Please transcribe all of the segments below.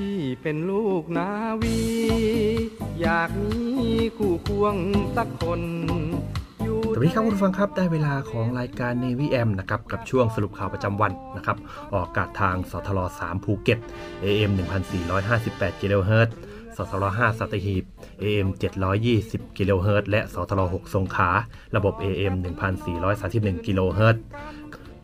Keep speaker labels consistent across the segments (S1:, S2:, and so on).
S1: พี่เป็นลูกนาวี อยากมีคู่ควงสักคน
S2: สวัสดีครับคุณผู้ฟังครับได้เวลาของรายการ Navy M นะครับกับช่วงสรุปข่าวประจำวันนะครับออกอากาศทางสทล3ภูเก็ต AM 1458กิโลเฮิรตซ์สทร5สัตหีบ AM 720กิโลเฮิรตซ์และสทร6สงขา ระบบ AM 1431กิโลเฮิรตซ์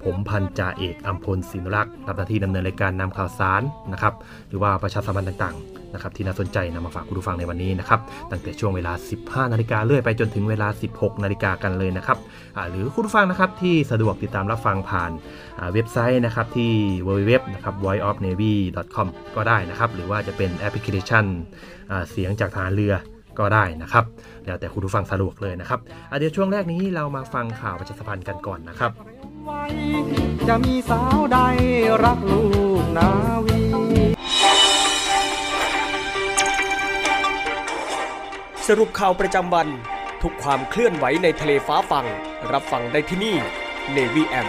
S2: ผมพันจ่าเอกอัมพลศินรักษ์รับหน้าที่ดำเนินรายการนำข่าวสารนะครับหรือว่าประชาสัมพันธ์ต่างๆนะครับที่น่าสนใจนำมาฝากคุณผู้ฟังในวันนี้นะครับตั้งแต่ช่วงเวลา 15 นาฬิกาเรื่อยไปจนถึงเวลา 16 นาฬิกากันเลยนะครับหรือคุณผู้ฟังนะครับที่สะดวกติดตามรับฟังผ่านเว็บไซต์นะครับที่ www นะครับ voiceofnavy.com ก็ได้นะครับหรือว่าจะเป็นแอปพลิเคชันเสียงจากทหารเรือก็ได้นะครับ แล้วแต่คุณผู้ฟังสะดวกเลยนะครับเดี๋ยวช่วงแรกนี้เรามาฟังข่าวประชาสัมพันธ์กันก่อนนะครับ
S1: ไว้จะมีสาวใดรักลูกนาวี
S3: สรุปข่าวประจำวัน ทุกความเคลื่อนไหวในทะเลฟ้าฟัง รับฟังได้ที่นี่ Navy M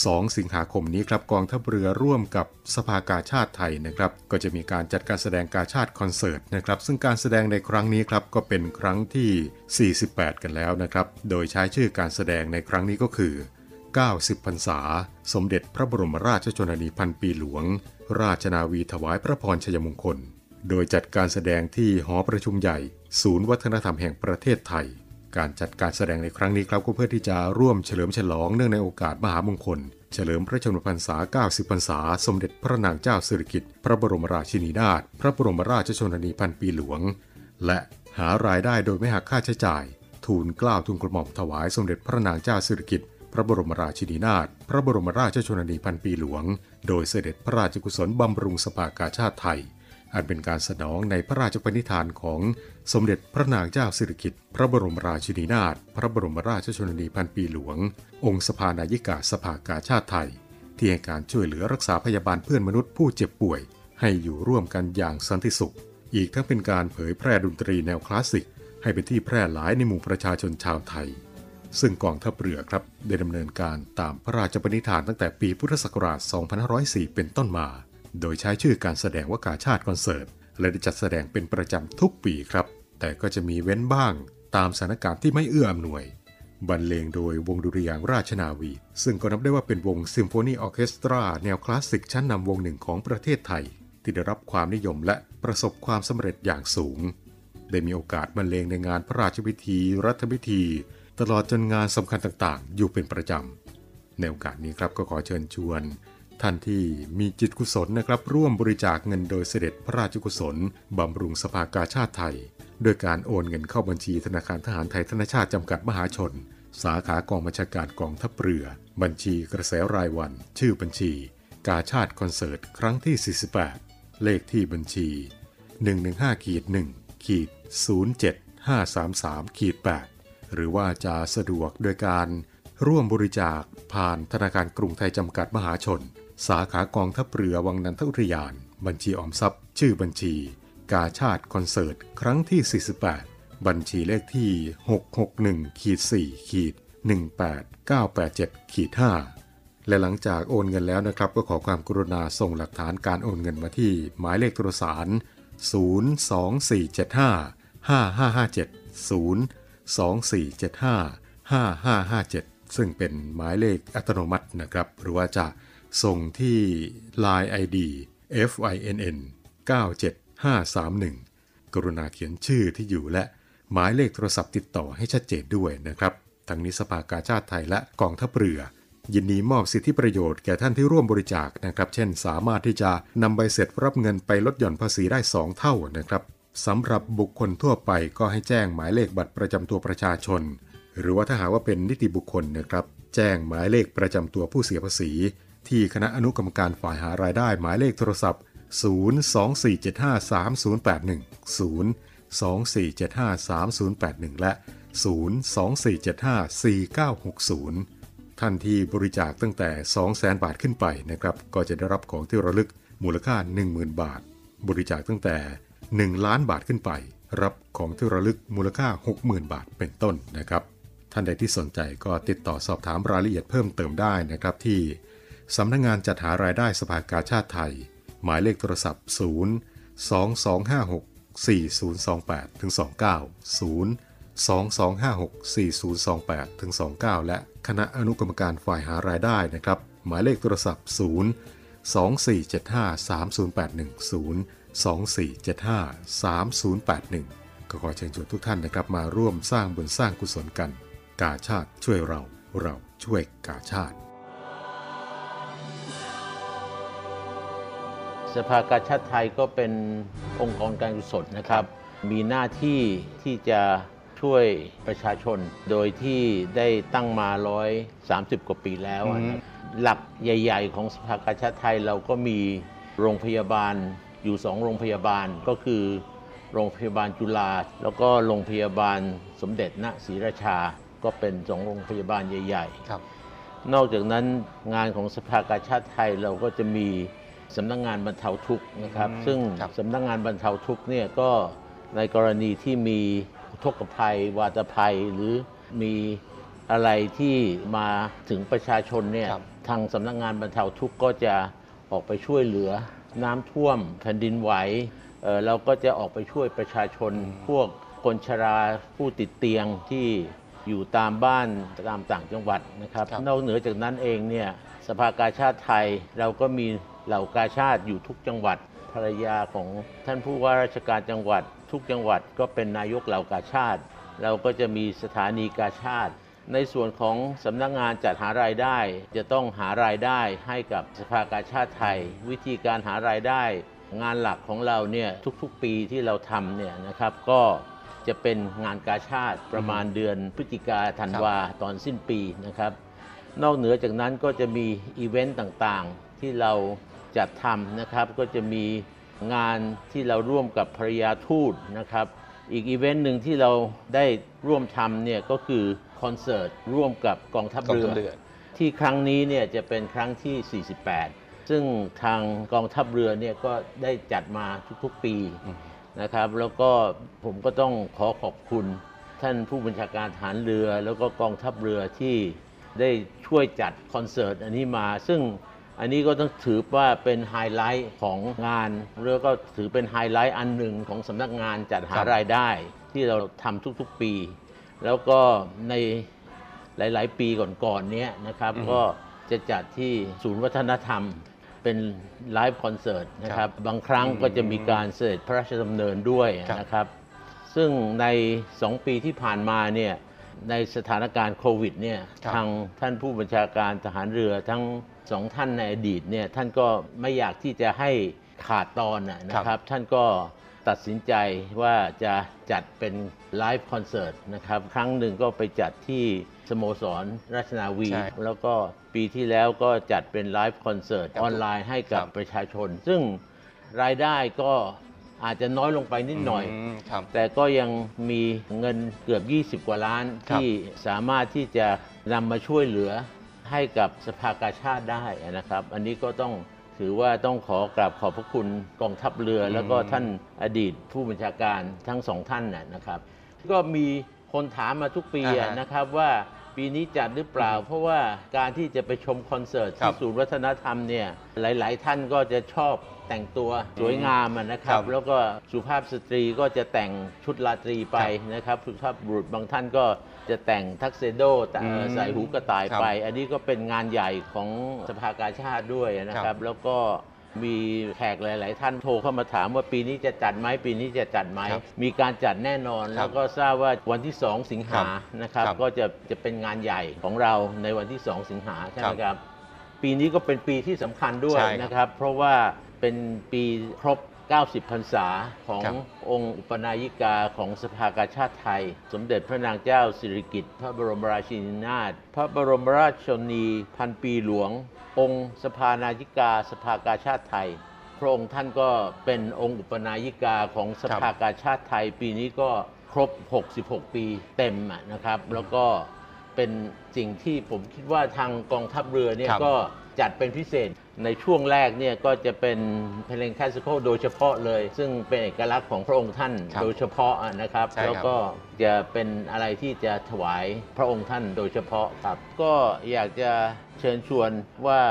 S4: 2 สิงหาคมนี้ครับกองทัพเรือร่วมกับสภากาชาติไทยนะครับ ก็จะมีการจัดการแสดงกาชาติคอนเสิร์ตนะครับ ซึ่งการแสดงในครั้งนี้ครับก็เป็นครั้งที่ 48 กันแล้วนะครับ โดยใช้ชื่อการแสดงในครั้งนี้ก็คือ 90พรรษา สมเด็จพระบรมราชชนนีพันปีหลวง ราชนาวีถวายพระพรชัยมงคล โดยจัดการแสดงที่หอประชุมใหญ่ ศูนย์วัฒนธรรมแห่งประเทศไทย การจัดการแสดงในครั้งนี้ครับก็เพื่อที่จะร่วมเฉลิมฉลองเนื่องในโอกาสมหามงคล เฉลิมพระชนมพรรษา 90 พรรษา สมเด็จพระนางเจ้าสิริกิติ์พระบรมราชินีนาถพระบรมราชชนนีพันปีหลวง และหารายได้โดยไม่หักค่าใช้จ่าย ทูลกล้าวทูลกระหม่อมถวายสมเด็จพระนางเจ้าสิริกิติ์พระบรมราชินีนาถพระบรมราชชนนีพันปีหลวง โดยเสด็จพระราชกุศลบำรุงสภากาชาติไทย อันเป็นการสนองในพระราชปณิธานของสมเด็จพระนางเจ้าสิริกิติ์พระบรมราชินีนาถพระบรมราชชนนีพันปีหลวง องค์สภานายิกาสภากาชาติไทย ที่ให้การช่วยเหลือรักษาพยาบาลเพื่อนมนุษย์ผู้เจ็บป่วย ให้อยู่ร่วมกันอย่างสันติสุข อีกทั้งเป็นการเผยแพร่ดนตรีแนวคลาสสิก ให้เป็นที่แพร่หลายในหมู่ประชาชนชาวไทย ซึ่งกองทัพเรือครับได้ดำเนินการตามพระราชปณิธานตั้งแต่ปีพุทธศักราช 2504 เป็นต้นมา โดยใช้ชื่อการแสดงว่ากาชาติคอนเสิร์ต และได้จัดแสดงเป็นประจำทุกปีครับ แต่ก็จะมีเว้นบ้างตามสถานการณ์ที่ไม่เอื้ออำนวย บรรเลงโดยวงดุริยางค์ราชนาวี ซึ่งก็นับได้ว่าเป็นวงซิมโฟนีออร์เคสตราแนวคลาสสิกชั้นนำวงหนึ่งของประเทศไทย ที่ได้รับความนิยมและประสบความสำเร็จอย่างสูง ได้มีโอกาสบรรเลงในงานพระราชพิธี รัฐพิธี ตลอดจนงานสำคัญต่างๆ อยู่เป็นประจำในโอกาสนี้ครับก็ขอเชิญชวน ท่านที่มีจิตกุศลนะครับร่วมบริจาคเงินโดยเสด็จพระราชกุศลบำรุงสภากาชาติไทย โดยการโอนเงินเข้าบัญชีธนาคารทหารไทยธนชาติจำกัดมหาชน สาขากองบัญชาการกองทัพเรือ บัญชีกระแสรายวัน ชื่อบัญชี กาชาติคอนเสิร์ตครั้งที่ 48 เลขที่บัญชี 115ขีด1ขีด07533ขีด8หรือว่าจะสะดวกโดยการร่วมบริจาคผ่านธนาคารกรุงไทยจำกัดมหาชน สาขากองทัพเรือวังนันทอุทยาน บัญชีออมทรัพย์ ชื่อบัญชี กาชาติคอนเสิร์ต ครั้งที่ 48 บัญชีเลขที่ 661ขีด4ขีด18987ขีด5และหลังจากโอนเงินแล้วนะครับ ก็ขอความกรุณาส่งหลักฐานการโอนเงินมาที่หมายเลขโทรสาร02475 5557 02475 5557 ซึ่งเป็นหมายเลขอัตโนมัตินะครับ หรือว่าจะ ส่งที่ Line ID FINN 97531 กรุณาเขียนชื่อที่อยู่และหมายเลขโทรศัพท์ติดต่อให้ชัดเจนด้วยนะครับทั้งนี้สภากาชาติไทยและกองทัพเรือ ยินดีมอบสิทธิประโยชน์แก่ท่านที่ร่วมบริจาคนะครับ เช่น สามารถที่จะนำใบเสร็จรับเงินไปลดหย่อนภาษีได้ 2 เท่านะครับสำหรับบุคคลทั่วไปก็ให้แจ้งหมายเลขบัตรประจำตัวประชาชน หรือว่าถ้าหากว่าเป็นนิติบุคคลนะครับ แจ้งหมายเลขประจำตัวผู้เสียภาษี ที่คณะอนุกรรมการฝ่ายหารายได้หมายเลขโทรศัพท์ 024753081 024753081 และ 024754960 ท่านที่บริจาคตั้งแต่ 200,000 บาทขึ้นไปนะครับ ก็จะได้รับของที่ระลึกมูลค่า 10,000 บาท บริจาคตั้งแต่ 1 ล้านบาทขึ้นไป รับของที่ระลึกมูลค่า 60,000 บาทเป็นต้นนะครับ ท่านใดที่สนใจก็ติดต่อสอบถามรายละเอียดเพิ่มเติมได้นะครับที่ สำนักงงานจัดหารายได้สภากาชาติไทย หมายเลขโทรศัพท์ 0 2256 4028ถึง29 0 2256 4028ถึง29 และคณะอนุกรรมการฝ่ายหารายได้นะครับ หมายเลขโทรศัพท์ 0 2475 3081 0 2475 3081 ก็ขอเชิญชวนทุกท่านนะครับมาร่วมสร้างบุญสร้างกุศลกัน กาชาติช่วยเราเราช่วยกาชาติ
S5: สภากาชาติไทยก็เป็นองค์กรการกุศลนะครับ มีหน้าที่ที่จะช่วยประชาชน โดยที่ได้ตั้งมา 130 กว่าปีแล้วอะนะหลักใหญ่ ๆ ของสภากาชาติไทยเราก็มีโรงพยาบาลอยู่สองโรงพยาบาลก็คือโรงพยาบาลจุฬาแล้วก็โรงพยาบาลสมเด็จณศรีราชา ก็เป็นสองโรงพยาบาลใหญ่ๆ
S6: ครับ
S5: นอกจากนั้นงานของสภากาชาติไทยเราก็จะมี สำนักงานบรรเทาทุกข์นะครับ
S6: อืม
S5: ซึ่ง
S6: ครับ
S5: สำนักงานบรรเทาทุกข์เนี่ยก็ในกรณีที่มีอุทกภัย วาตภัย หรือมีอะไรที่มาถึงประชาชนเนี่ย
S6: ครับ
S5: ทางสำนักงานบรรเทาทุกข์ก็จะออกไปช่วยเหลือน้ำท่วมแผ่นดินไหวเอ่อเราก็จะออกไปช่วยประชาชน พวกคนชราผู้ติดเตียงที่อยู่ตามบ้านตามต่างจังหวัดนะครับ
S6: ครับ
S5: นอกเหนือจากนั้นเองเนี่ยสภากาชาติไทยเราก็มี เหล่ากาชาติอยู่ทุกจังหวัดภรรยาของท่านผู้ว่าราชการจังหวัด ทุกจังหวัดก็เป็นนายกเหล่ากาชาติ เราก็จะมีสถานีกาชาติ ในส่วนของสำนักงานจัดหารายได้ จะต้องหารายได้ให้กับสภากาชาติไทย วิธีการหารายได้ งานหลักของเราเนี่ยทุกๆปีที่เราทำเนี่ยนะครับก็จะเป็นงานกาชาติประมาณเดือนพฤศจิกาธันวาตอนสิ้นปีนะครับ นอกเหนือจากนั้นก็จะมีอีเวนต์ต่างๆ ที่เรา จัดทำนะครับ ก็จะมีงานที่เราร่วมกับภรรยาทูตนะครับ อีกอีเวนต์หนึ่งที่เราได้ร่วมทำเนี่ยก็คือคอนเสิร์ตร่วมกับกองทัพ
S6: กอง
S5: เรือ
S6: ทัพเรือ
S5: ที่ครั้งนี้เนี่ยจะเป็นครั้งที่ 48 ซึ่งทางกองทัพเรือเนี่ยก็ได้จัดมาทุกๆปีนะครับ แล้วก็ผมก็ต้องขอขอบคุณท่านผู้บัญชาการทหารเรือ แล้วก็กองทัพเรือที่ได้ช่วยจัดคอนเสิร์ตอันนี้มา ซึ่ง อันนี้ก็ต้องถือว่าเป็นไฮไลท์ของงานแล้วก็ถือเป็นไฮไลท์อันหนึ่งของสำนักงานจัดหารายได้ ที่เราทำทุกๆปี แล้วก็ในหลาย ๆ ปีก่อนๆเนี้ยนะครับก็จะจัดที่ศูนย์วัฒนธรรมเป็น live concert นะครับ บางครั้งก็จะมีการเสด็จพระราชดำเนินด้วย
S6: ครับ
S5: นะครับ ซึ่งใน 2 ปีที่ผ่านมาเนี่ย ในสถานการณ์โควิดเนี่ย
S6: ครับ
S5: ทางท่านผู้บัญชาการทหารเรือทั้งสองท่านในอดีตเนี่ยท่านก็ไม่อยากที่จะให้ขาดตอนน่ะนะครับ ท่านก็ตัดสินใจว่าจะจัดเป็น live concert นะครับ ครั้งหนึ่งก็ไปจัดที่สโมสรราชนาวี
S6: ใช่
S5: แล้วก็ปีที่แล้วก็จัดเป็น live concert ครั
S6: บ
S5: ออนไลน์ให้กับ
S6: ครับ
S5: ประชาชน ซึ่งรายได้ก็ อาจจะน้อยลงไปนิดหน่อย
S6: มครับ
S5: แต่ก็ยังมีเงินเกือบ 20 กว่าล้าน
S6: ครับ
S5: ที่สามารถที่จะนำมาช่วยเหลือให้กับสภากาชาติได้นะครับ อันนี้ก็ต้องถือว่าต้องขอกราบขอบพระคุณกองทัพเรือ แล้วก็ท่านอดีตผู้บัญชาการทั้งสองท่านนะนะครับ ก็มีคนถามมาทุกปี
S6: อ่า
S5: อะ
S6: ฮะ
S5: นะครับว่า ปีนี้จัดหรือเปล่า เพราะว่าการที่จะไปชมคอนเสิร์ต
S6: ครั
S5: ที่
S6: บ
S5: ศูนย์วัฒนธรรมเนี่ยหลาย ๆ ท่านก็จะชอบแต่งตัวสวยงามอะนะครั
S6: ครับ บ
S5: แล้วก็สุภาพสตรีก็จะแต่งชุดราตรีไปนะครับสุภาพบุรุษบางท่านก็จะแต่งทักเซโดแต่เอ่อ
S6: อืม
S5: ใส่หูกระต่าย
S6: ครับ
S5: ไป อันนี้ก็เป็นงานใหญ่ของสภากาชาติด้วยนะค
S6: ครั
S5: รับ
S6: บ
S5: แล้วก็ มีแขกหลาย ๆ ท่านโทรเข้ามาถามว่าปีนี้จะจัดไหมปีนี้จะจัดไหม
S6: ครับ
S5: มีการจัดแน่นอน
S6: ครับ
S5: แล้วก็ทราบว่าวันที่ 2 สิงหา
S6: ครับ
S5: นะครับ
S6: ครับ
S5: ก็จะจะเป็นงานใหญ่ของเราในวันที่ 2 สิงหาใช่ไหม
S6: ครับ
S5: ครับปีนี้ก็เป็นปีที่สำคัญด้วย
S6: ใช่ครับ
S5: นะครับ เพราะว่าเป็นปีครบ 90 พรรษาของ
S6: ครับ
S5: องค์อุปนายิกาของสภากาชาติไทย สมเด็จพระนางเจ้าสิริกิติ์พระบรมราชินีนาถพระบรมราชชนนีพันปีหลวง องค์สภานายิกาสภากาชาติไทย พระองค์ท่านก็เป็นองค์อุปนายิกาของสภากาชาติไทย ปีนี้ก็ครบ 66 ปีเต็มอะนะครับ แล้วก็เป็นสิ่งที่ผมคิดว่าทางกองทัพเรือเนี่ย
S6: ครับ
S5: ก็จัดเป็นพิเศษ ในช่วงแรกเนี่ยก็จะเป็นเพลงคลาสสิคอลโดยเฉพาะเลย ซึ่งเป็นเอกลักษณ์ของพระองค์ท่าน
S6: ครับ
S5: โดยเฉพาะอะนะครับ
S6: ใช่ครับ
S5: แล้วก็จะเป็นอะไรที่จะถวายพระองค์ท่านโดยเฉพาะครับ ก็อยากจะเชิญชวนว่า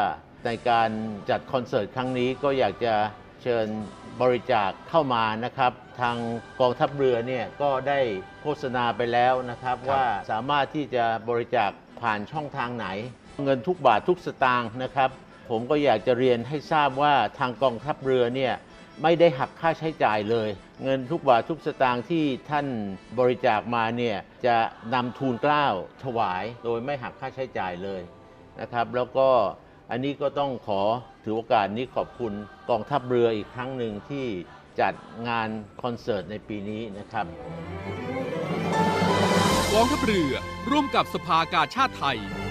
S5: ในการจัดคอนเสิร์ตครั้งนี้ก็อยากจะเชิญบริจาคเข้ามานะครับ ทางกองทัพเรือเนี่ยก็ได้โฆษณาไปแล้วนะครับ
S6: ครับ
S5: ว่าสามารถที่จะบริจาคผ่านช่องทางไหน เงินทุกบาททุกสตางค์นะครับ ผมก็อยากจะเรียนให้ทราบว่าทางกองทัพเรือเนี่ยไม่ได้หักค่าใช้จ่ายเลย เงินทุกบาททุกสตางค์ที่ท่านบริจาคมาเนี่ยจะนำทูลเกล้าถวาย โดยไม่หักค่าใช้จ่ายเลยนะครับ แล้วก็อันนี้ก็ต้องขอถือโอกาสนี้ขอบคุณกองทัพเรืออีกครั้งหนึ่งที่จัดงานคอนเสิร์ตในปีนี้นะครับ
S7: กองทัพเรือร่วมกับสภากาชาติไทย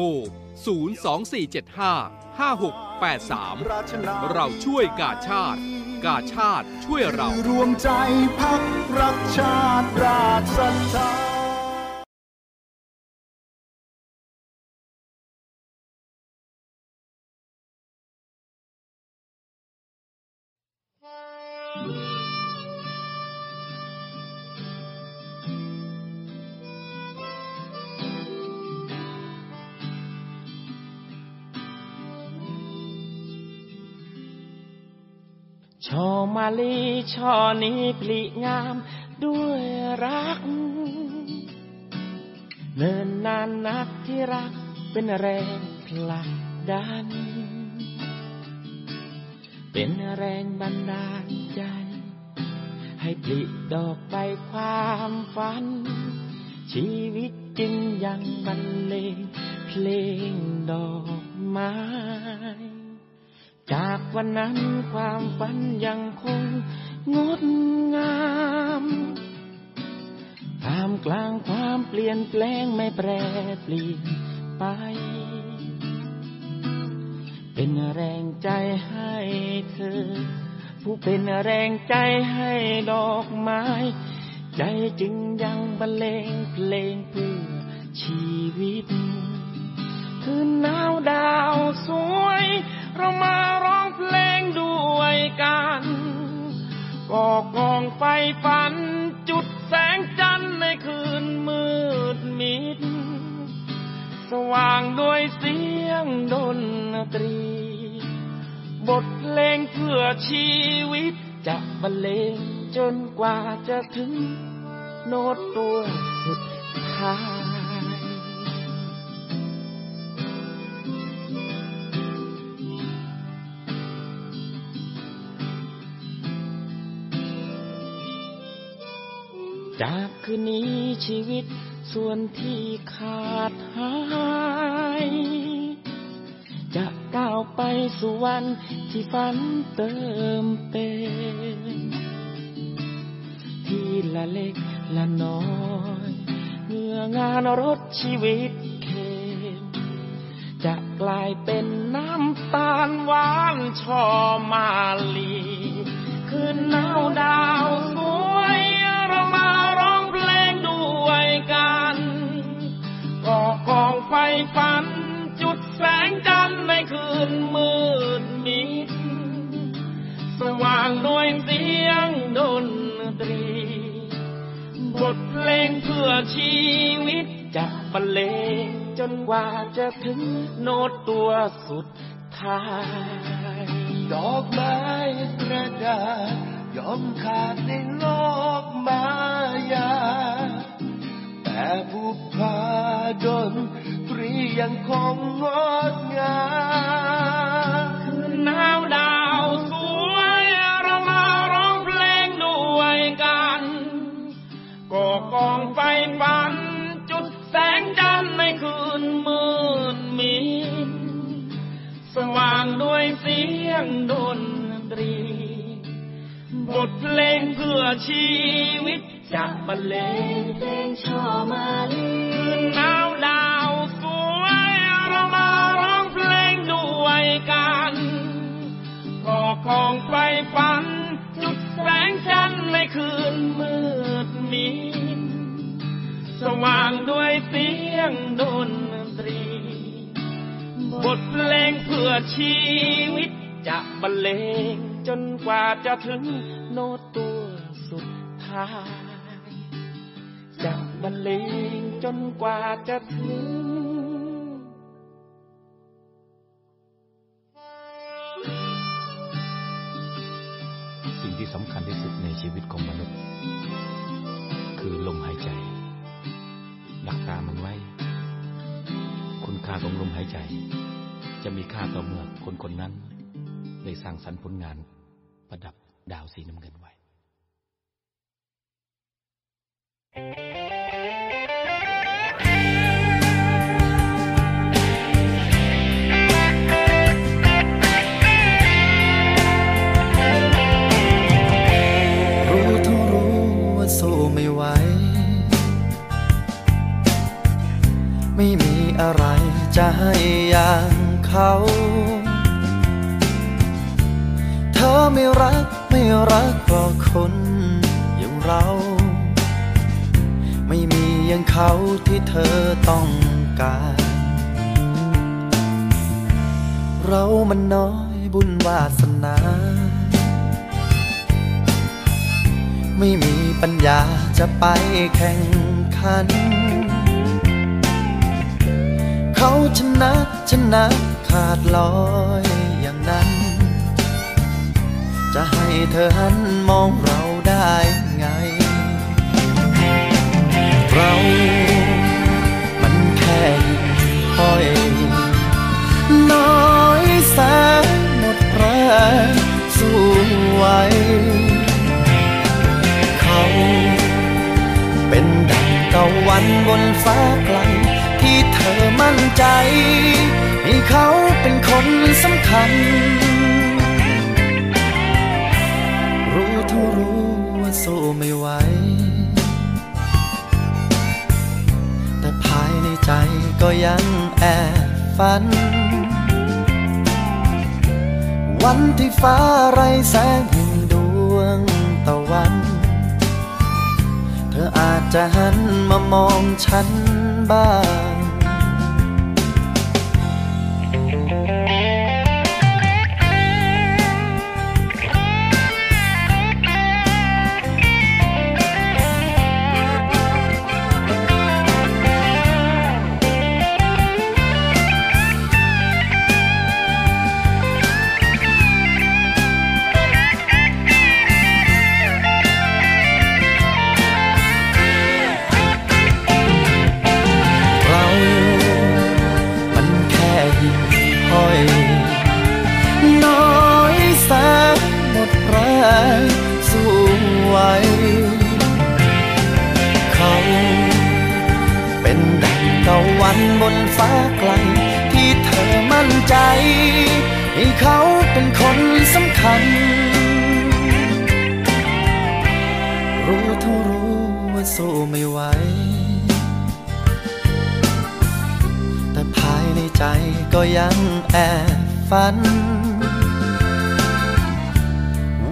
S7: ร 02475 5683 เราช่วยกาชาติ กาชาติช่วยเรา
S8: รวมใจพักรักชาติราชศรัทธา
S6: ช่อมาลีช่อนี้พลิงามด้วยรัก เนินนานนักที่รักเป็นแรงผลักดัน เป็นแรงบันดาลใจ ให้ผลิดอกใบความฝัน ชีวิตจึงยังบรรเลงเพลงดอกไม้ากวันนั้นความฝันยังคงงดงามท่ามกลางความเปลี่ยนแปลงไม่แปรเปลี่ยนไป เป็นแรงใจให้เธอ ผู้เป็นแรงใจให้ดอกไม้ ใจจึงยังบรรเลงเพลงเพื่อชีวิต คืนหนาวดาวสวย เรามาร้อง เพลงด้วยกันก่อกองไฟฝัน จุดแสงจันทร์ในคืนมืดมิด สว่างด้วยเสียงดนตรี บทเพลงเพื่อชีวิตจะบรรเลงจนกว่าจะถึง โน้ตตัวสุดท้าย จากคืนนี้ชีวิตส่วนที่ขาดหาย จะก้าวไปสู่วันที่ฝันเติมเต็มที่ละเล็กละน้อยเมื่องานรถชีวิตเค็มจะกลายเป็นน้ำตาลหวานชอมาลี พื่อชีวิตจะบรรเลงจนกว่าจะถึงโน้ตตัวสุดท้าย
S8: ดอกไม้กระดาษยอมขาดในโลกมายา แต่บุพาดนตรียังคงงดงาม
S6: คืนหนาวดา ด้วยเสียงดนตรี บทเพลงเพื่อชีวิตจะบรรเลงเพลงชอมาลีคืนหนาวดาวสวยเรามาร้องเพลงด้วยกันก่อกองไฟฝัน จุดแสงจันทร์ในคืนมืดมิดสว่างด้วยเสียงดนตรี บทเพลงเพื่อชีวิต จะบรรเลงจนกว่าจะถึงโน้ตตัวสุดท้าย จะบรรเลงจนกว่าจะถึง
S9: สิ่งที่สำคัญที่สุดในชีวิตของมนุษย์ คือลมหายใจรักษามันไว้ คุณค่าของลมหายใจ จะมีค่าต่อเมื่อคนคนนั้น ได้สร้างสรรค์ผลงานประดับดาวสีน้ำเงินไว้
S10: รู้ทั้งรู้ว่าสู้ไม่ไหว ไม่มีอะไรจะให้ เขา เธอไม่รักไม่รักเพราะคนอย่างเรา ไม่มีอย่างเขาที่เธอต้องการ เรามันน้อยบุญวาสนา ไม่มีปัญญาจะไปแข่งขันเขาชนะชนะ ขาดลอยอย่างนั้น จะให้เธอหันมองเราได้ไง เรา มันแค่หิ่งหอย น้อยแสนหมดแรงสู้ไวเขาเป็นดังตะวันบนฟ้าไกลที่เธอมั่นใจ เขาเป็นคนสำคัญ รู้ทั้งรู้ว่าสู้ไม่ไหว แต่ภายในใจก็ยังแอบฝัน วันที่ฟ้าไรแสงแห่งดวงตะวัน เธออาจจะหันมามองฉันบ้าง ก็ยังแอบฝัน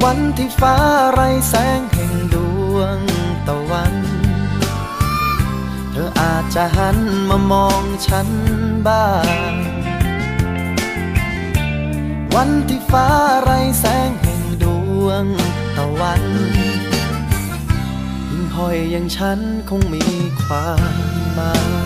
S10: วันที่ฟ้าไรแสงแห่งดวงตะวัน เธออาจจะหันมามองฉันบ้าง วันที่ฟ้าไรแสงแห่งดวงตะวันหิ่งห้อยอย่างฉันคงมีความหมาย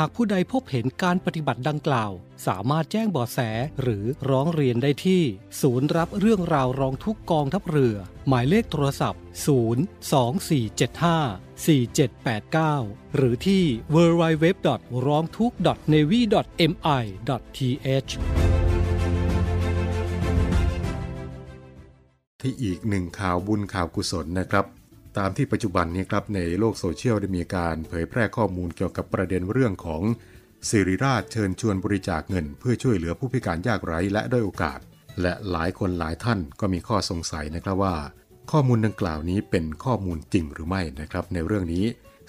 S11: หากผู้ใดพบเห็นการปฏิบัติดังกล่าว สามารถแจ้งบาะแสหรือร้องเรียนได้ที่ ศูนย์รับเรื่องราวร้องทุกกองทัพเรือ หมายเลขโทรศัพท์ 024754789 หรือที่ www. ร้องทุก navy.mi.th
S4: ที่อีกหนึ่งข่าวบุญข่าวกุศลนะครับ ตามที่ปัจจุบันนี้ครับในโลกโซเชียลได้มีการเผยแพร่ข้อมูลเกี่ยวกับประเด็นเรื่องของสิริราชเชิญชวนบริจาคเงิน เพื่อช่วยเหลือผู้พิการยากไร้และด้อยโอกาส และหลายคนหลายท่านก็มีข้อสงสัยนะครับว่า ข้อมูลดังกล่าวนี้เป็นข้อมูลจริงหรือไม่นะครับ ในเรื่องนี้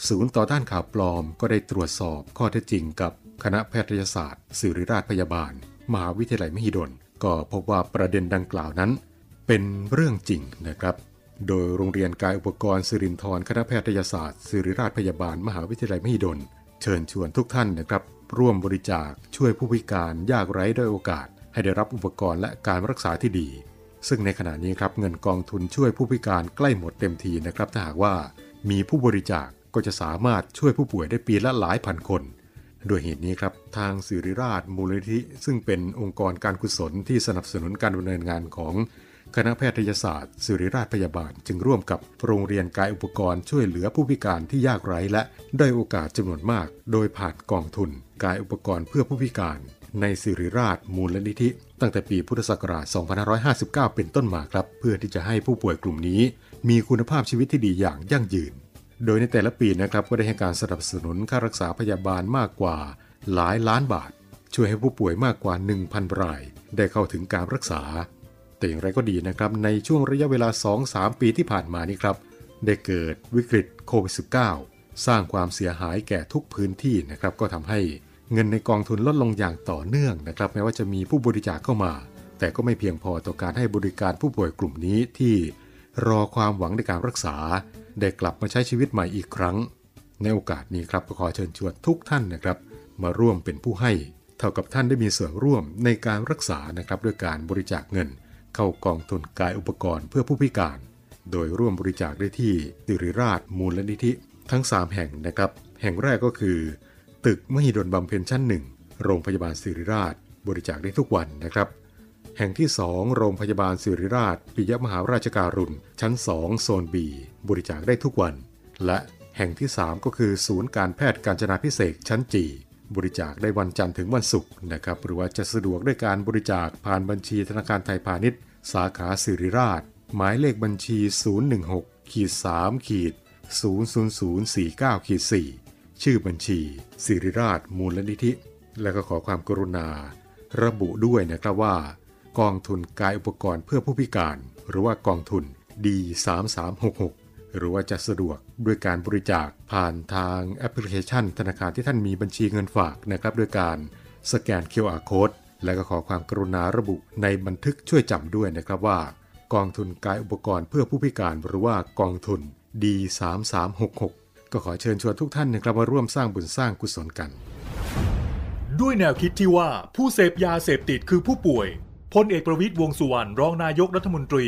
S4: ศูนย์ต่อต้านข่าวปลอมก็ได้ตรวจสอบข้อเท็จจริงกับคณะแพทยศาสตร์ศิริราชพยาบาล มหาวิทยาลัยมหิดล ก็พบว่าประเด็นดังกล่าวนั้น เป็นเรื่องจริงนะครับ โดยโรงเรียนกายอุปกรณ์สิรินทรคณะแพทยศาสตร์ศิริราชพยาบาลมหาวิทยาลัยมหิดล เชิญชวนทุกท่านนะครับ ร่วมบริจาคช่วยผู้พิการยากไร้ด้อยโอกาส ให้ได้รับอุปกรณ์และการรักษาที่ดี ซึ่งในขณะนี้ครับเงินกองทุนช่วยผู้พิการใกล้หมดเต็มทีนะครับถ้าหากว่า มีผู้บริจาคก็จะสามารถช่วยผู้ป่วยได้ปีละหลายพันคนด้วยเหตุนี้ครับ ทางสิริราชมูลนิธิซึ่งเป็นองค์กรการกุศลที่สนับสนุนการดำเนินงานของ คณะแพทยศาสตร์สิริราชพยาบาลจึงร่วมกับโรงเรียนกายอุปกรณ์ช่วยเหลือผู้พิการที่ยากไร้และได้โอกาสจำนวนมาก โดยผ่านกองทุน กายอุปกรณ์เพื่อผู้พิการ ในสิริราชมูลนิธิ ตั้งแต่ปีพุทธศักราช 2559 เป็นต้นมาครับ เพื่อที่จะให้ผู้ป่วยกลุ่มนี้ มีคุณภาพชีวิตที่ดีอย่างยั่งยืน โดยในแต่ละปีนะครับก็ได้ให้การสนับสนุนค่ารักษาพยาบาลมากกว่าหลายล้านบาท ช่วยให้ผู้ป่วยมากกว่า 1,000 ราย ได้เข้าถึงการรักษา แต่อย่างไรก็ดีนะครับ ในช่วงระยะเวลา 2-3 ปีที่ผ่านมานี้ครับ ได้เกิดวิกฤตโควิด -19 สร้างความเสียหายแก่ทุกพื้นที่นะครับ ก็ทำให้เงินในกองทุนลดลงอย่างต่อเนื่องนะครับ แม้ว่าจะมีผู้บริจาคเข้ามา แต่ก็ไม่เพียงพอต่อการให้บริการผู้ป่วยกลุ่มนี้ที่รอความหวังในการรักษา ได้กลับมาใช้ชีวิตใหม่อีกครั้ง ในโอกาสนี้ครับก็ขอเชิญชวนทุกท่านนะครับ มาร่วมเป็นผู้ให้ เท่ากับท่านได้มีส่วนร่วมในการรักษานะครับด้วยการบริจาคเงิน เข้ากองทุนกายอุปกรณ์เพื่อผู้พิการ โดยร่วมบริจาคได้ที่สิริราชมูลนิธิทั้ง 3 แห่งนะครับ แห่งแรกก็คือ ตึกมหิดลบำเพ็ญชั้นหนึ่งโรงพยาบาลสิริราช บริจาคได้ทุกวันนะครับ แห่งที่ 2 โรงพยาบาลสิริราช ปิยมหาราชการุณ ชั้น 2 โซน B บริจาคได้ทุกวัน และแห่งที่ 3 ก็คือ ศูนย์การแพทย์การจนาพิเศษชั้นจี บริจาคได้วันจันทร์ถึงวันศุกร์นะครับหรือว่าจะสะดวกด้วยการบริจาคผ่านบัญชีธนาคารไทยพาณิชย์ สาขาสิริราช หมายเลขบัญชี 016ขีด3ขีด00049ขีด4ชื่อบัญชี สิริราช มูลนิธิ และก็ขอความกรุณา ระบุด้วยนะครับว่า กองทุนกายอุปกรณ์เพื่อผู้พิการ หรือว่ากองทุน D3366 หรือว่าจะสะดวกด้วยการบริจาคผ่านทางแอปพลิเคชัน ธนาคารที่ท่านมีบัญชีเงินฝากนะครับด้วยการสแกน QR Code และก็ขอความกรุณาระบุในบันทึกช่วยจำด้วยนะครับว่า กองทุนกายอุปกรณ์เพื่อผู้พิการหรือว่ากองทุน D3366 ก็ขอเชิญชวนทุกท่านนะครับมาร่วมสร้างบุญสร้างกุศลกัน
S12: ด้วยแนวคิดที่ว่าผู้เสพยาเสพติดคือผู้ป่วยพลเอกประวิตยวงสุวรรณรองนายกรัฐมนตรี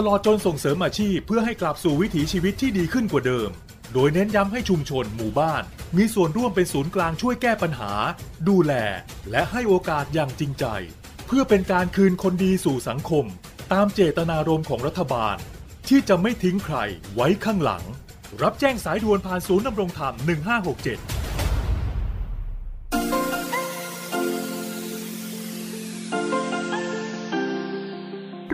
S12: ตลอดจนส่งเสริมอาชีพเพื่อให้กลับสู่วิถีชีวิตที่ดีขึ้นกว่าเดิม โดยเน้นย้ำให้ชุมชนหมู่บ้าน มีส่วนร่วมเป็นศูนย์กลางช่วยแก้ปัญหา ดูแล และให้โอกาสอย่างจริงใจ เพื่อเป็นการคืนคนดีสู่สังคม ตามเจตนารมณ์ของรัฐบาล ที่จะไม่ทิ้งใครไว้ข้างหลัง รับแจ้งสายด่วนผ่านศูนย์ดำรงธรรม 1567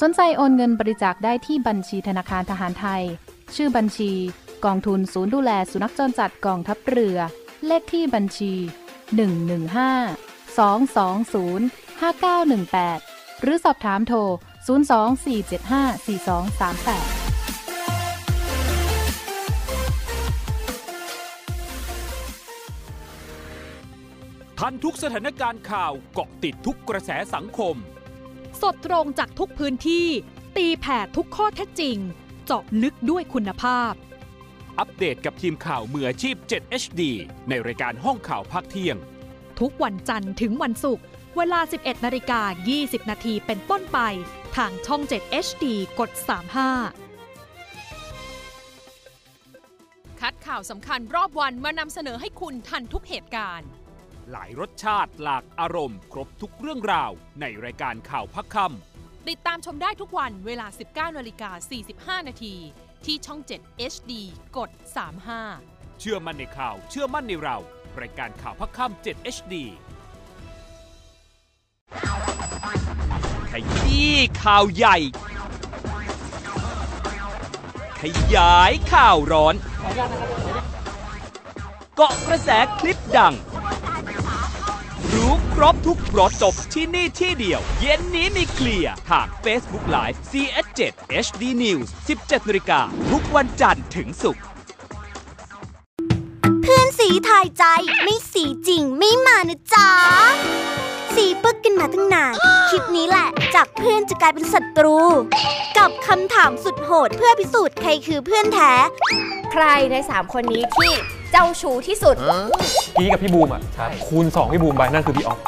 S13: สนใจโอนเงินบริจาคได้ที่บัญชีธนาคารทหารไทย ชื่อบัญชี กองทุนศูนย์ดูแลสุนัขจรจัดกองทัพเรือ เลขที่บัญชี 115 220 5918 หรือสอบถามโทร 024754238
S14: ทันทุกสถานการณ์ข่าวเกาะติดทุกกระแสสังคม
S15: สดตรงจากทุกพื้นที่ ตีแผ่ทุกข้อเท็จจริง เจาะลึกด้วยคุณภาพ
S14: อัปเดตกับทีมข่าวมืออาชีพ 7 HD ในรายการห้องข่าวภาคเที่ยง
S15: ทุกวันจันทร์ถึงวันศุกร์เวลา 11นาฬิกา20 นาทีเป็นต้นไป ทางช่อง 7 HD กด 35
S16: คัดข่าวสำคัญรอบวันมานำเสนอให้คุณทันทุกเหตุการณ์
S14: หลายรสชาติหลากอารมณ์ ครบทุกเรื่องราว ในรายการข่าวพักคำ
S16: ติดตามชมได้ทุกวันเวลา 19นาฬิกา45 นาที ที่ช่อง 7 HD กด 35
S14: เชื่อมั่นในข่าว เชื่อมั่นในเรา รายการข่าวพักค่ำ7 HD ขยี้ข่าวใหญ่ ขยายข่าวร้อน เกาะกระแสคลิปดังรู้ ครบทุกรสจบที่นี่ที่เดียว เย็นนี้มีเคลียร์ทาง Facebook Live CS7 HD News 17นาฬิกาทุกวันจันทร์ถึงศุกร์
S17: เพื่อนสีทายใจไม่สีจริงไม่มานะจ๊ะสีปึกกันมาตั้งนาน คลิปนี้แหละ จากเพื่อนจะกลายเป็นศัตรู กับคำถามสุดโหดเพื่อพิสูจน์ใครคือเพื่อนแท้
S18: ใครใน3คนนี้ที่ เจ้าชู้ที่สุด
S19: พี่กับพี่บูมอะคูณ 2 พี่บูมไปนั่นคือพี่ออฟ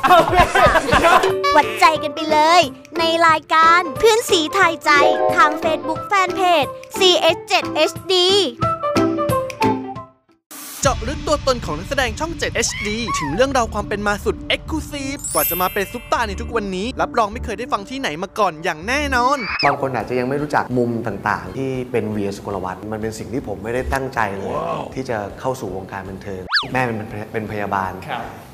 S17: วัดใจกันไปเลย ในรายการเพื่อนสีทายใจทาง Facebook Fanpage CS7HD
S20: เจาะลึกตัวตนของนักแสดงช่อง 7 HD ถึงเรื่องราวความเป็นมาสุด e x c l u s i v e กว่าจะมาเป็นซุปตาร์ในทุกวันนี้ รับรองไม่เคยได้ฟังที่ไหนมาก่อนอย่างแน่นอน
S21: บางคนอาจจะยังไม่รู้จักมุมต่างๆ ที่เป็นเวียสุกลวัฒน์มันเป็นสิ่งที่ผมไม่ได้ตั้งใจเลย ที่จะเข้าสู่วงการบันเทิงแม่เป็นเป็นพยาบาล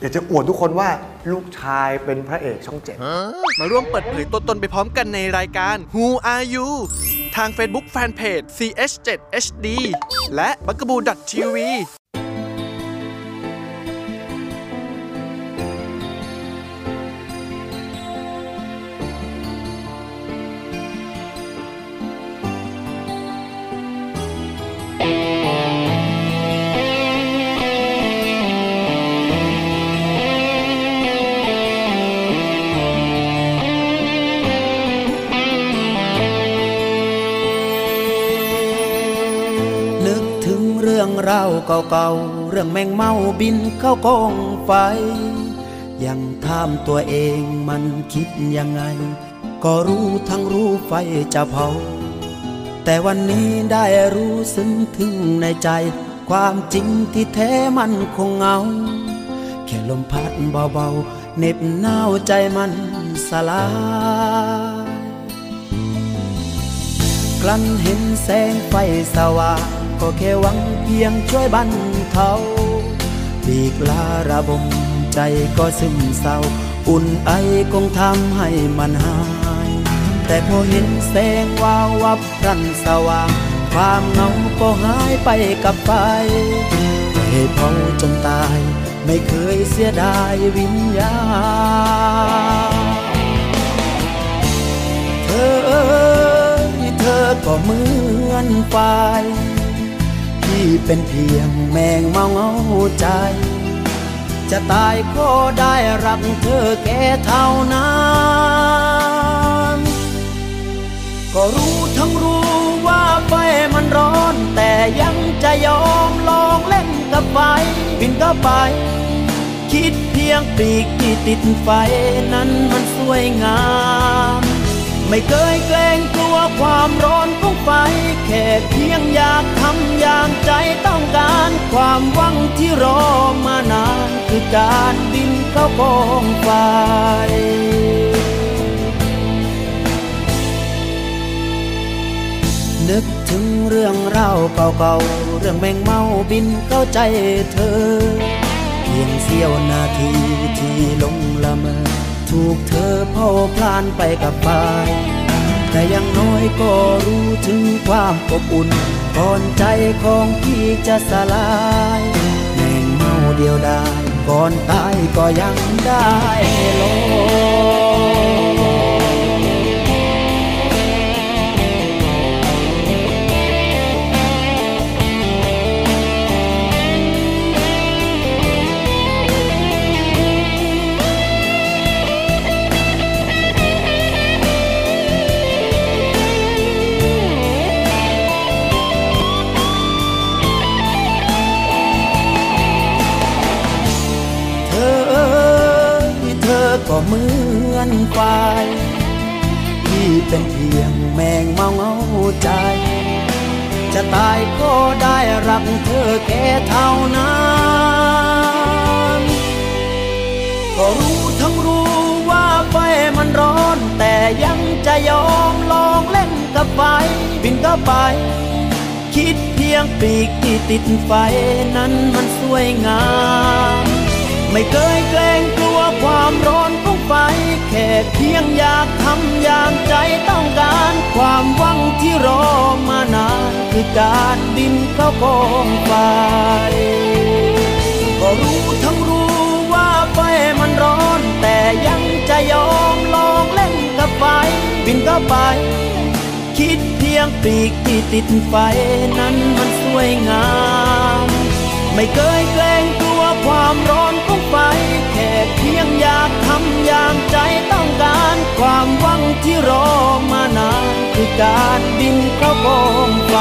S21: อยากจะอวดทุกคนว่าลูกชายเป็นพระเอกช่องเจ็ด
S20: มาร่วมเปิดเผยตัวตนไปพร้อมกันในรายการ Who Are You ทาง Facebook Fanpage CH7HD และ b u g a b o o TV
S10: เก่าๆ เรื่องแมงเมาบินเข้ากองไฟ ยังถามตัวเองมันคิดยังไง ก็รู้ทั้งรู้ไฟจะเผา แต่วันนี้ได้รู้ซึ้งถึงในใจ ความจริงที่แท้มันคงเงา แค่ลมพัดเบาๆเน็บหนาวใจมันสลายกลั้นเห็นแสงไฟสว่าง ก็แค่หวังเพียงช่วยบรรเทาปีกลาระบมใจก็ซึมเศร้า อุ่นไอคงทำให้มันหาย แต่พอเห็นแสงวาววับพรันสว่าง ความเหงาก็หายไปกับไฟให้เผาจนตาย ไม่เคยเสียดายวิญญาณเธอเธอก็เหมือนไฟ เป็นเพียงแมงเมาเงาใจ จะตายก็ได้รักเธอแค่เท่านั้นก็รู้ทั้งรู้ว่าไฟมันร้อน แต่ยังจะยอมลองเล่นกับไฟบินเข้าไป คิดเพียงปีกที่ติดไฟนั้นมันสวยงาม ไม่เคยเกรงกลัวความร้อนของไฟแค่เพียงอยากทำอย่างใจต้องการ ความหวังที่รอมานาน คือการบินเข้ากองไฟนึกถึงเรื่องราวเก่าๆ เรื่องแมงเมาบินเข้าใจเธอ เพียงเสี้ยวนาทีที่ลงละเมอ ถูกเธอเผาพลานไปกับไปแต่ยังน้อยก็รู้ถึงความอบอุ่นก่อนใจของพี่จะสลายแมงเมาเดียวดายก่อนตายก็ยังได้ลง ก็เหมือนไฟที่เป็นเพียงแมงเมาเงาใจ จะตายก็ได้รักเธอแค่เท่านั้นก็รู้ทั้งรู้ว่าไฟมันร้อน แต่ยังจะยอมลองเล่นกับไฟบินก็ไปคิดเพียงปีกที่ติดไฟนั้นมันสวยงาม ไม่เคยเกรงกลัวความร้อน ไฟแค่เพียงอยากทำอย่างใจต้องการ ความหวังที่รอมานานคือการบินเข้ากองไฟก็รู้ทั้งรู้ว่าไฟมันร้อน แต่ยังจะยอมลองเล่นกับไฟ บินเข้าไป คิดเพียงปีกที่ติดไฟนั้นมันสวยงาม ไม่เคยเกรง อย่างใจต้องการความหวังที่รอมานานคือการบินเข้า
S22: บองไฟ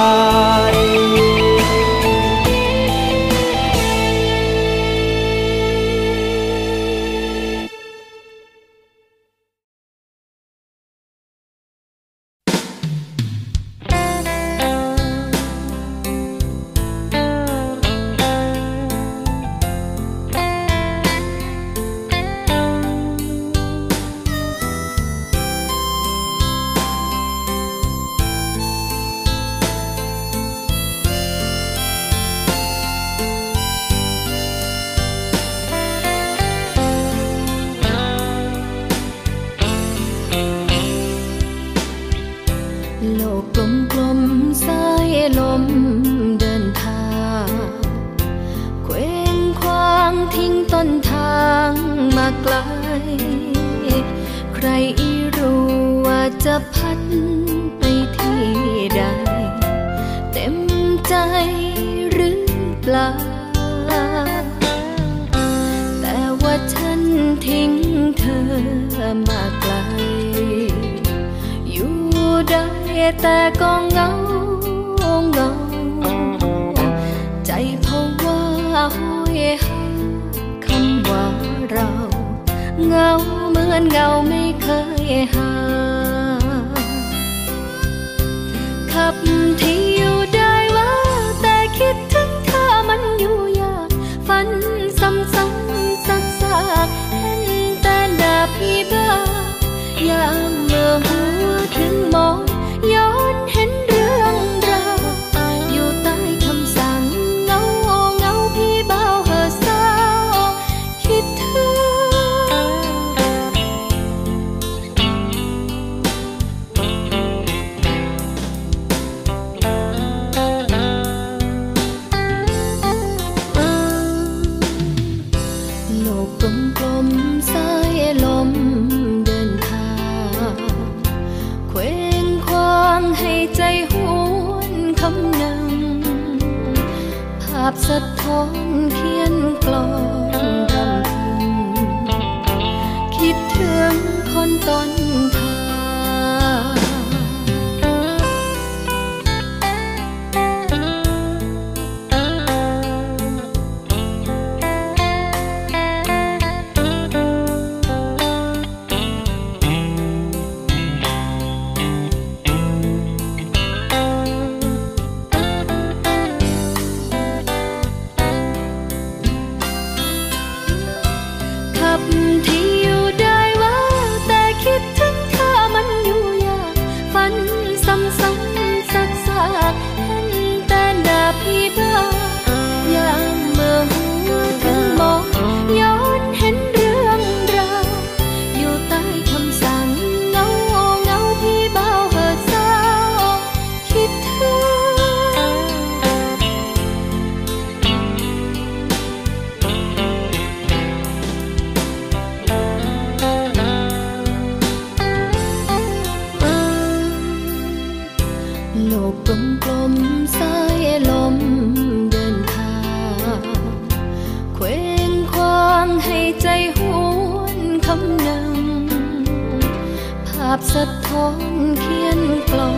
S22: าพสะท้อนเขียนกลอน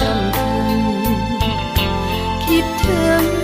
S22: รำพันคิดถึง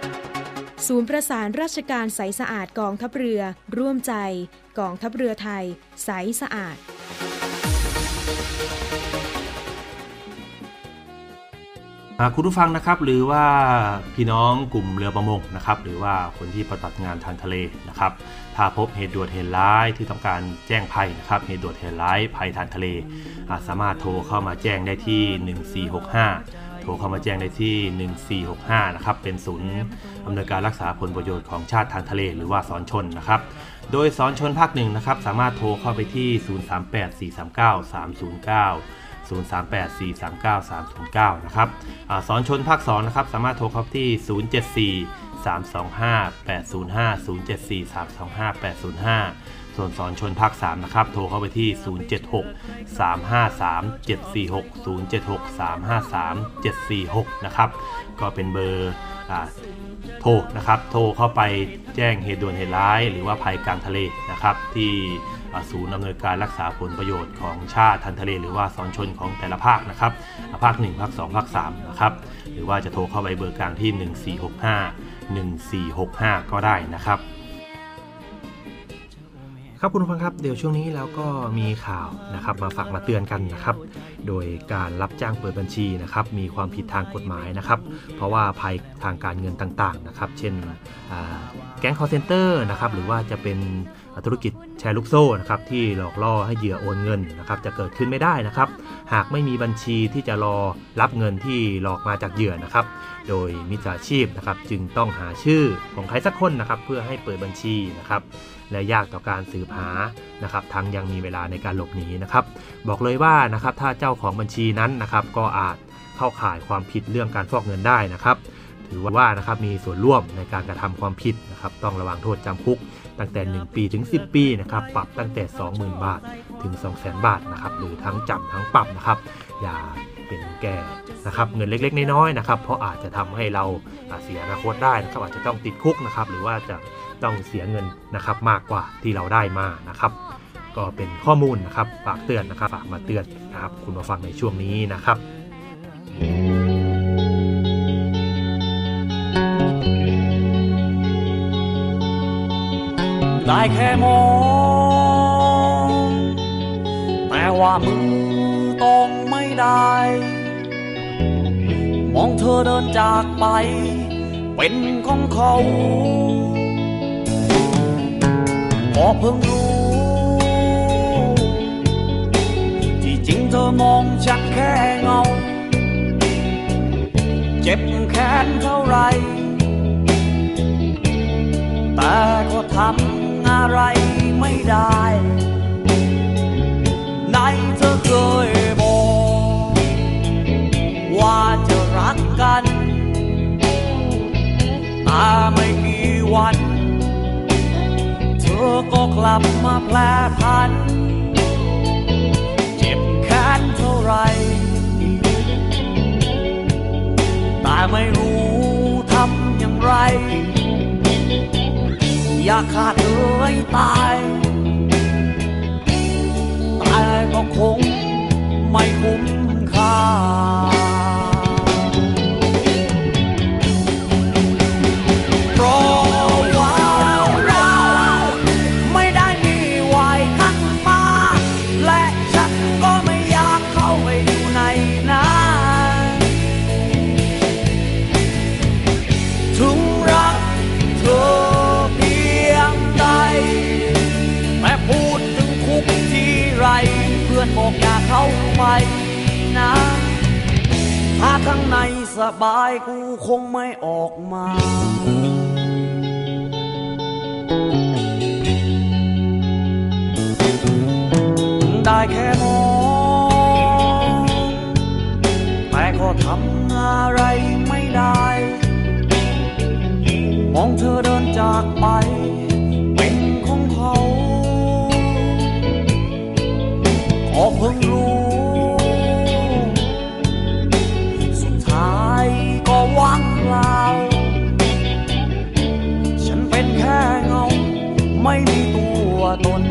S23: ศูนย์ประสานราชการใสสะอาดกองทัพเรือ ร่วมใจ กองทัพเรือไทย ใสสะอาด
S2: คุณผู้ฟังนะครับหรือว่าพี่น้องกลุ่มเรือประมงนะครับ หรือว่าคนที่ปฏิบัติงานทางทะเลนะครับ ถ้าพบเหตุด่วนเหตุร้ายที่ต้องการแจ้งภัยนะครับ เหตุด่วนเหตุร้ายภัยทางทะเล สามารถโทรเข้ามาแจ้งได้ที่ 1465 โทรเข้ามาแจ้งได้ที่ 1465 นะครับ เป็นศูนย์อำนวยการรักษาผลประโยชน์ของชาติทางทะเลหรือว่าสอนชนนะครับ โดยสอนชนภาคหนึ่งนะครับ สามารถโทรเข้าไปที่ 038 439 309 038-439-309 นะครับอาสอนชนภาค 2 นะครับ สามารถโทรเข้าที่ 074 325 805 074 325 805 ส่วนสอนชนภาค 3 นะครับ โทรเข้าไปที่ 076 353 746 076 353 746 นะครับ ก็เป็นเบอร์อโทรนะครับ โทรเข้าไปแจ้งเหตุด่วนเหตุร้าย หรือว่าภัยกลางทะเลนะครับ ที่ศูนย์อำนวยการรักษาผลประโยชน์ของชาติทางทะเล หรือว่าสอนชนของแต่ละภาคนะครับอ่าภาค 1 ภาค 2 ภาค 3 นะครับ หรือว่าจะโทรเข้าไปเบอร์กลางที่ 1465 1465 ก็ได้นะครับ ครับคุณผู้ฟังครับเดี๋ยวช่วงนี้แล้วก็มีข่าวนะครับมาฝากมาเตือนกันนะครับ โดยการรับจ้างเปิดบัญชีนะครับมีความผิดทางกฎหมายนะครับ เพราะว่าภัยทางการเงินต่างๆนะครับ เช่นแก๊งคอลเซ็นเตอร์นะครับหรือว่าจะเป็นธุรกิจแชร์ลูกโซ่นะครับที่หลอกล่อให้เหยื่อโอนเงินนะครับจะเกิดขึ้นไม่ได้นะครับ หากไม่มีบัญชีที่จะรอรับเงินที่หลอกมาจากเหยื่อนะครับ โดยมิจฉาชีพนะครับจึงต้องหาชื่อของใครสักคนนะครับเพื่อให้เปิดบัญชีนะครับ และยากต่อการสืบหานะครับทั้งยังมีเวลาในการหลบหนีนะครับ บอกเลยว่านะครับถ้าเจ้าของบัญชีนั้นนะครับก็อาจเข้าข่ายความผิดเรื่องการฟอกเงินได้นะครับ ถือว่านะครับมีส่วนร่วมในการกระทำความผิดนะครับต้องระวังโทษจำคุก ตั้งแต่ 1 ปีถึง 10 ปีนะครับปรับตั้งแต่ 20,000 บาทถึง 200,000 บาทนะครับหรือทั้งจำทั้งปรับนะครับ อย่าเห็นแก่นะครับเงินเล็กๆน้อยๆนะครับเพราะอาจจะทำให้เราเสียอนาคตได้นะครับอาจจะต้องติดคุกนะครับหรือว่าจะ ต้องเสียเงินนะครับมากกว่าที่เราได้มานะครับ ก็เป็นข้อมูลนะครับฝากเตือนนะครับฝากมาเตือนนะครับคุณมาฟังในช่วงนี้นะครับ
S24: ได้แค่มองแต่ว่ามือต้องไม่ได้ มองเธอเดินจากไป เป็นของเขา พอเพิ่งรู้ ที่จริงเธอมองฉันแค่เงา เจ็บแค้นเท่าไร แต่ก็ทำอะไรไม่ได้ไหนเธอเคยบอก ว่าจะรักกันแต่ไม่กี่วัน ลับมาแปลพัน เจ็บแค้นเท่าไร แต่ไม่รู้ทำอย่างไร อยากขาดเลยตายแต่ก็คงไม่คุ้มค่า ข้างในสบายกูคงไม่ออกมาได้แค่มองแต่ก็ทำอะไรไม่ได้ มองเธอเดินจากไป เป็นของเขาก็เพิ่งรู้ ไม่มีตัวตน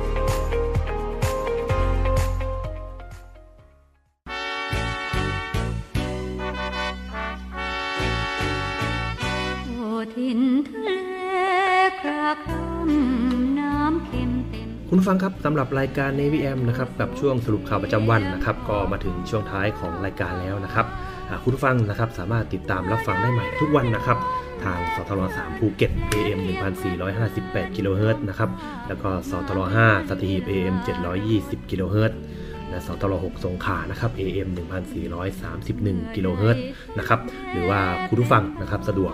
S2: ผู้ฟังครับสำหรับรายการ Navy AM นะครับกับช่วงสรุปข่าวประจำวันนะครับก็มาถึงช่วงท้ายของรายการแล้วนะครับคุณผู้ฟังนะครับสามารถติดตามรับฟังได้ใหม่ทุกวันนะครับทางสทร3ภูเก็ต AM 1458กิโลเฮิรตซ์นะครับแล้วก็สทร5สัตหีบ AM 720กิโลเฮิรตซ์และสทร6สงขานะครับ AM 1431กิโลเฮิรตซ์นะครับ หรือว่าคุณผู้ฟังนะครับสะดวก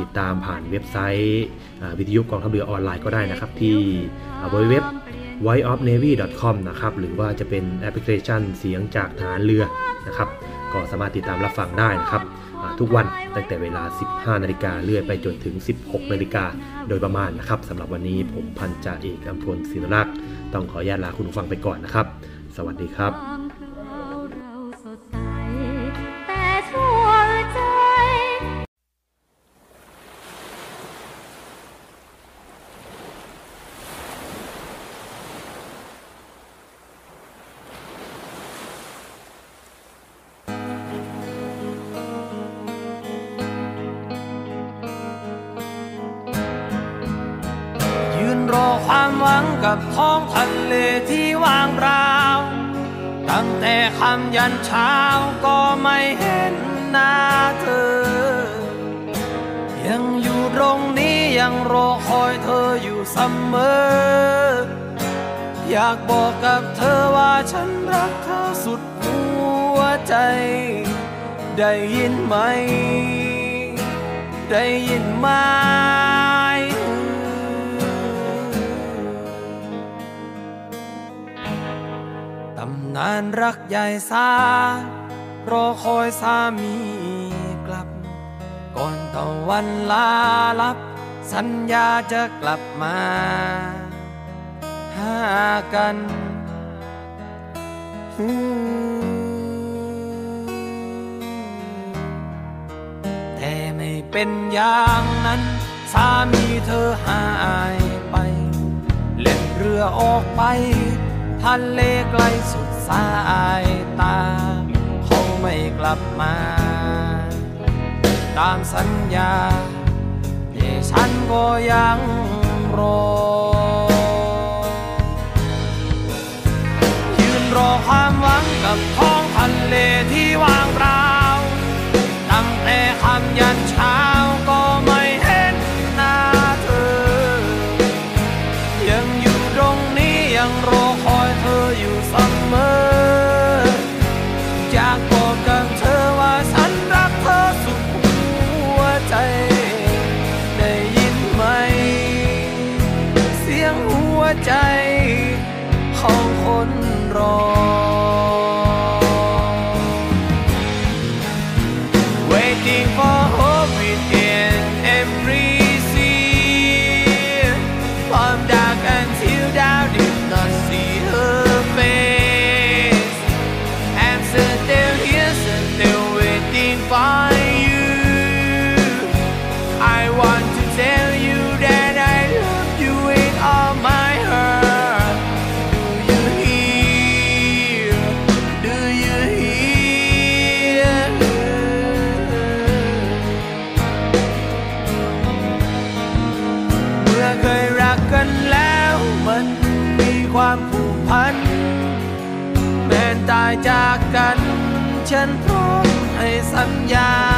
S2: ติดตามผ่านเว็บไซต์ต์วิทยุกองทัพเรือออนไลน์ก็ได้นะครับ ที่เว็บ whiteofnavy.com นะครับหรือว่าจะเป็นแอปพลิเคชันเสียงจากฐานเรือนะครับก็สามารถติดตามรับฟังได้นะครับทุกวันตั้งแต่เวลา 15 นาฬิกาเรื่อยไปจนถึง 16 นาฬิกาโดยประมาณนะครับสำหรับวันนี้ผมพันจ่าเอกอัมพลศินรักษ์ต้องขออนุญาตลาคุณผู้ฟังไปก่อนนะครับ สวัสดีครับ
S22: ช้า
S25: ก็ไม่เห็นหน้าเธอ ยังอยู่ตรงนี้ยังรอคอยเธออยู่เสมอ อยากบอกกับเธอว่าฉันรักเธอสุดหัวใจ ได้ยินไหม ได้ยินไหม นานรักใหญ่สารอคอยสามีกลับ ก่อนตะวันลาลับ สัญญาจะกลับมาหากันแต่ไม่เป็นอย่างนั้น สามีเธอหายไป เล่นเรือออกไปทะเลไกลสุด สายตาเขาไม่กลับมา ตามสัญญาแต่ฉันก็ยังรอ ยืนรอความหวังกับท้องทะเลที่ว่างเปล่าตั้งแต่คำยันเช้า ฉั